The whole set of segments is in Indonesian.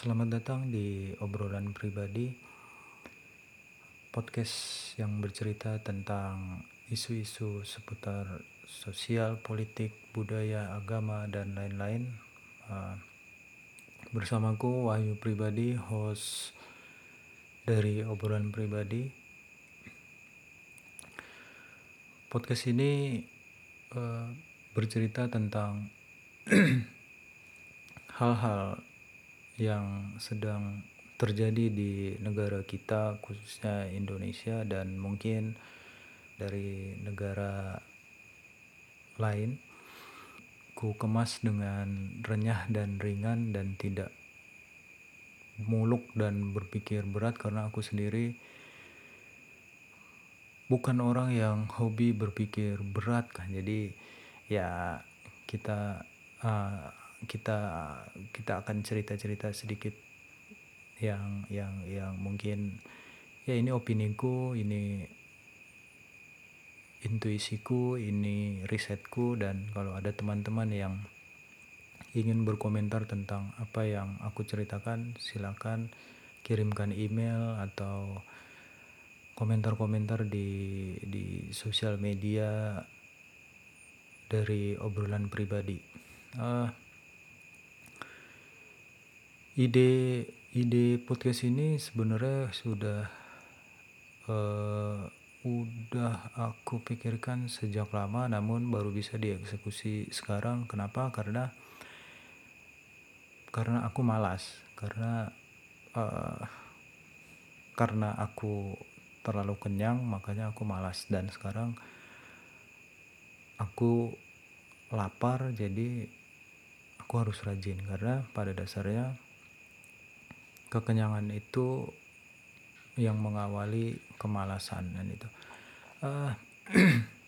Selamat datang di obrolan pribadi, podcast yang bercerita tentang isu-isu seputar sosial, politik, budaya, agama, dan lain-lain. Uh, bersamaku Wahyu Pribadi, host dari obrolan pribadi. Podcast ini uh, bercerita tentang hal-hal yang sedang terjadi di negara kita khususnya Indonesia dan mungkin dari negara lain ku kemas dengan renyah dan ringan dan tidak muluk dan berpikir berat karena aku sendiri bukan orang yang hobi berpikir berat kan. Jadi ya kita uh, kita kita akan cerita-cerita sedikit yang yang yang mungkin ya ini opiniku ini intuisiku ini risetku dan kalau ada teman-teman yang ingin berkomentar tentang apa yang aku ceritakan silakan kirimkan email atau komentar-komentar di di sosial media dari obrolan pribadi. Uh, ide ide podcast ini sebenarnya sudah uh, udah aku pikirkan sejak lama namun baru bisa dieksekusi sekarang. Kenapa? Karena karena aku malas. Karena uh, karena aku terlalu kenyang makanya aku malas. Dan sekarang aku lapar jadi aku harus rajin. Karena pada dasarnya kekenyangan itu yang mengawali kemalasan dan itu. Uh,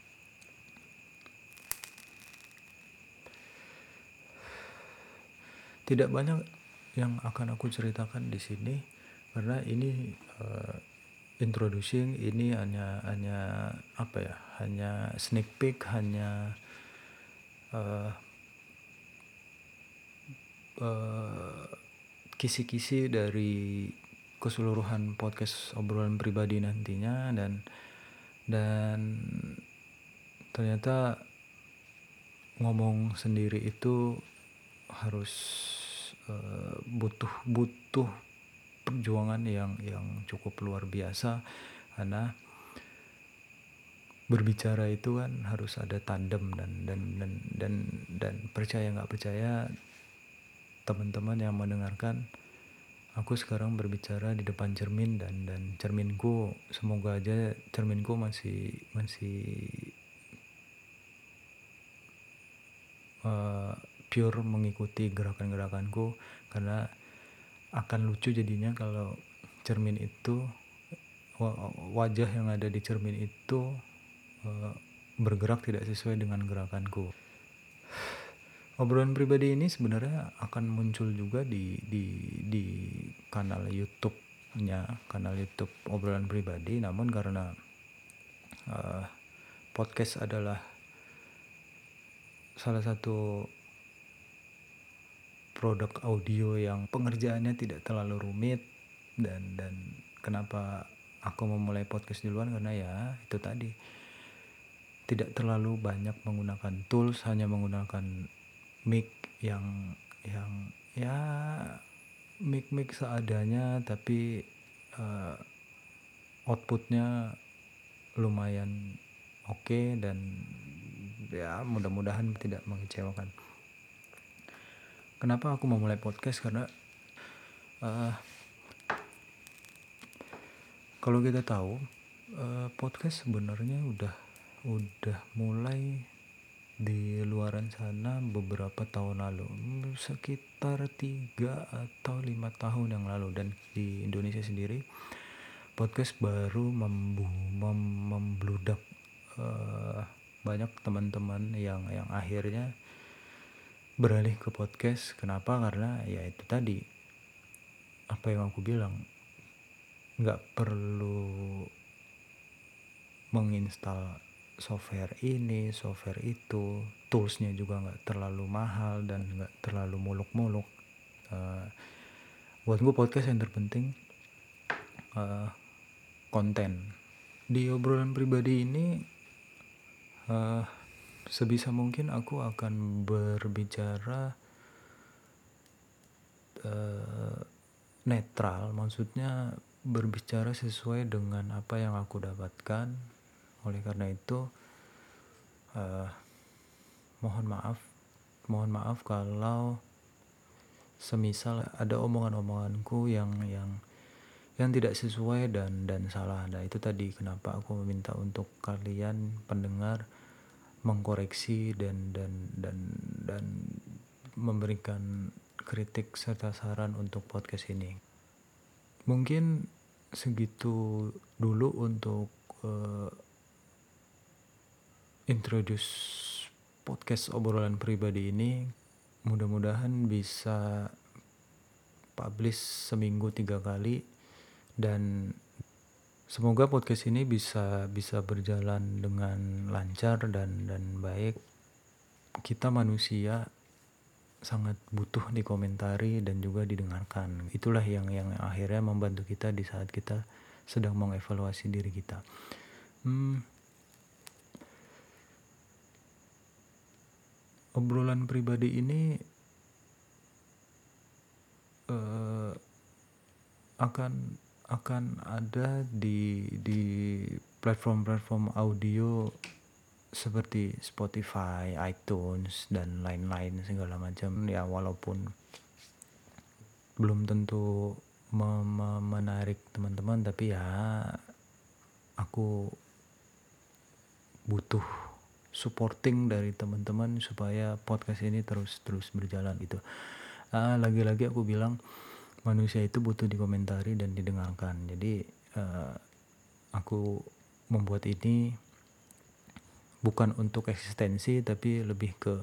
tidak banyak yang akan aku ceritakan di sini karena ini uh, introducing ini hanya hanya apa ya hanya sneak peek hanya uh, kisi-kisi dari keseluruhan podcast obrolan pribadi nantinya dan dan ternyata ngomong sendiri itu harus uh, butuh butuh perjuangan yang yang cukup luar biasa karena berbicara itu kan harus ada tandem dan dan dan dan dan percaya nggak percaya teman-teman yang mendengarkan aku sekarang berbicara di depan cermin dan dan cerminku semoga aja cerminku masih masih uh, pure mengikuti gerakan-gerakanku karena akan lucu jadinya kalau cermin itu wajah yang ada di cermin itu uh, bergerak tidak sesuai dengan gerakanku obrolan pribadi ini sebenarnya akan muncul juga di di di kanal YouTube-nya, kanal YouTube obrolan pribadi. Namun karena uh, podcast adalah salah satu produk audio yang pengerjaannya tidak terlalu rumit dan dan kenapa aku memulai podcast duluan karena ya itu tadi tidak terlalu banyak menggunakan tools hanya menggunakan mic yang yang ya mic mic seadanya tapi uh, outputnya lumayan oke okay dan ya mudah-mudahan tidak mengecewakan. Kenapa aku memulai podcast? Karena uh, kalau kita tahu uh, podcast sebenarnya udah udah mulai di luaran sana beberapa tahun lalu sekitar tiga atau lima tahun yang lalu. Dan di Indonesia sendiri podcast baru membu mem membludak uh, banyak teman-teman yang yang akhirnya beralih ke podcast. Kenapa? Karena ya itu tadi apa yang aku bilang nggak perlu menginstal software ini software itu toolsnya juga nggak terlalu mahal dan nggak terlalu muluk-muluk. Uh, buat gue podcast yang terpenting uh, konten. Di obrolan pribadi ini uh, sebisa mungkin aku akan berbicara uh, netral. Maksudnya berbicara sesuai dengan apa yang aku dapatkan oleh karena itu uh, mohon maaf mohon maaf kalau semisal ada omongan-omonganku yang yang yang tidak sesuai dan dan salah. Nah, itu tadi kenapa aku meminta untuk kalian pendengar mengkoreksi dan dan dan dan memberikan kritik serta saran untuk podcast ini. Mungkin segitu dulu untuk uh, introduce podcast obrolan pribadi ini mudah-mudahan bisa publish seminggu tiga kali dan semoga podcast ini bisa bisa berjalan dengan lancar dan dan baik. Kita manusia sangat butuh dikomentari dan juga didengarkan. Itulah yang yang akhirnya membantu kita di saat kita sedang mengevaluasi diri kita. Hmm, obrolan pribadi ini uh, akan akan ada di di platform-platform audio seperti Spotify, iTunes dan lain-lain segala macam. Ya walaupun belum tentu menarik teman-teman tapi ya aku butuh supporting dari teman-teman supaya podcast ini terus terus berjalan gitu. Uh, lagi-lagi aku bilang manusia itu butuh dikomentari dan didengarkan. Jadi uh, aku membuat ini bukan untuk eksistensi tapi lebih ke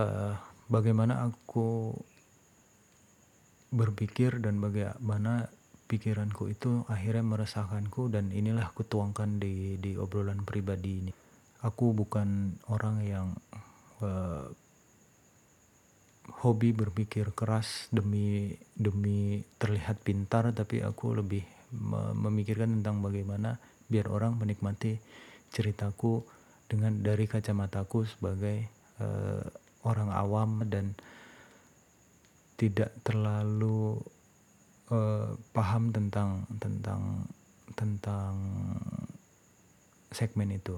uh, bagaimana aku berpikir dan bagaimana pikiranku itu akhirnya meresahkanku dan inilah aku tuangkan di di obrolan pribadi ini aku bukan orang yang uh, hobi berpikir keras demi demi terlihat pintar tapi aku lebih memikirkan tentang bagaimana biar orang menikmati ceritaku dengan dari kacamataku sebagai uh, orang awam dan tidak terlalu uh, paham tentang tentang tentang segmen itu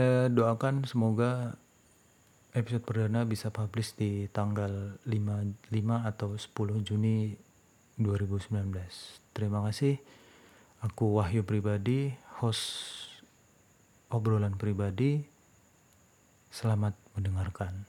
eh, doakan semoga episode perdana bisa publish di tanggal 5, 5 atau 10 Juni 2019 terima kasih. Aku Wahyu Pribadi host obrolan pribadi. Selamat mendengarkan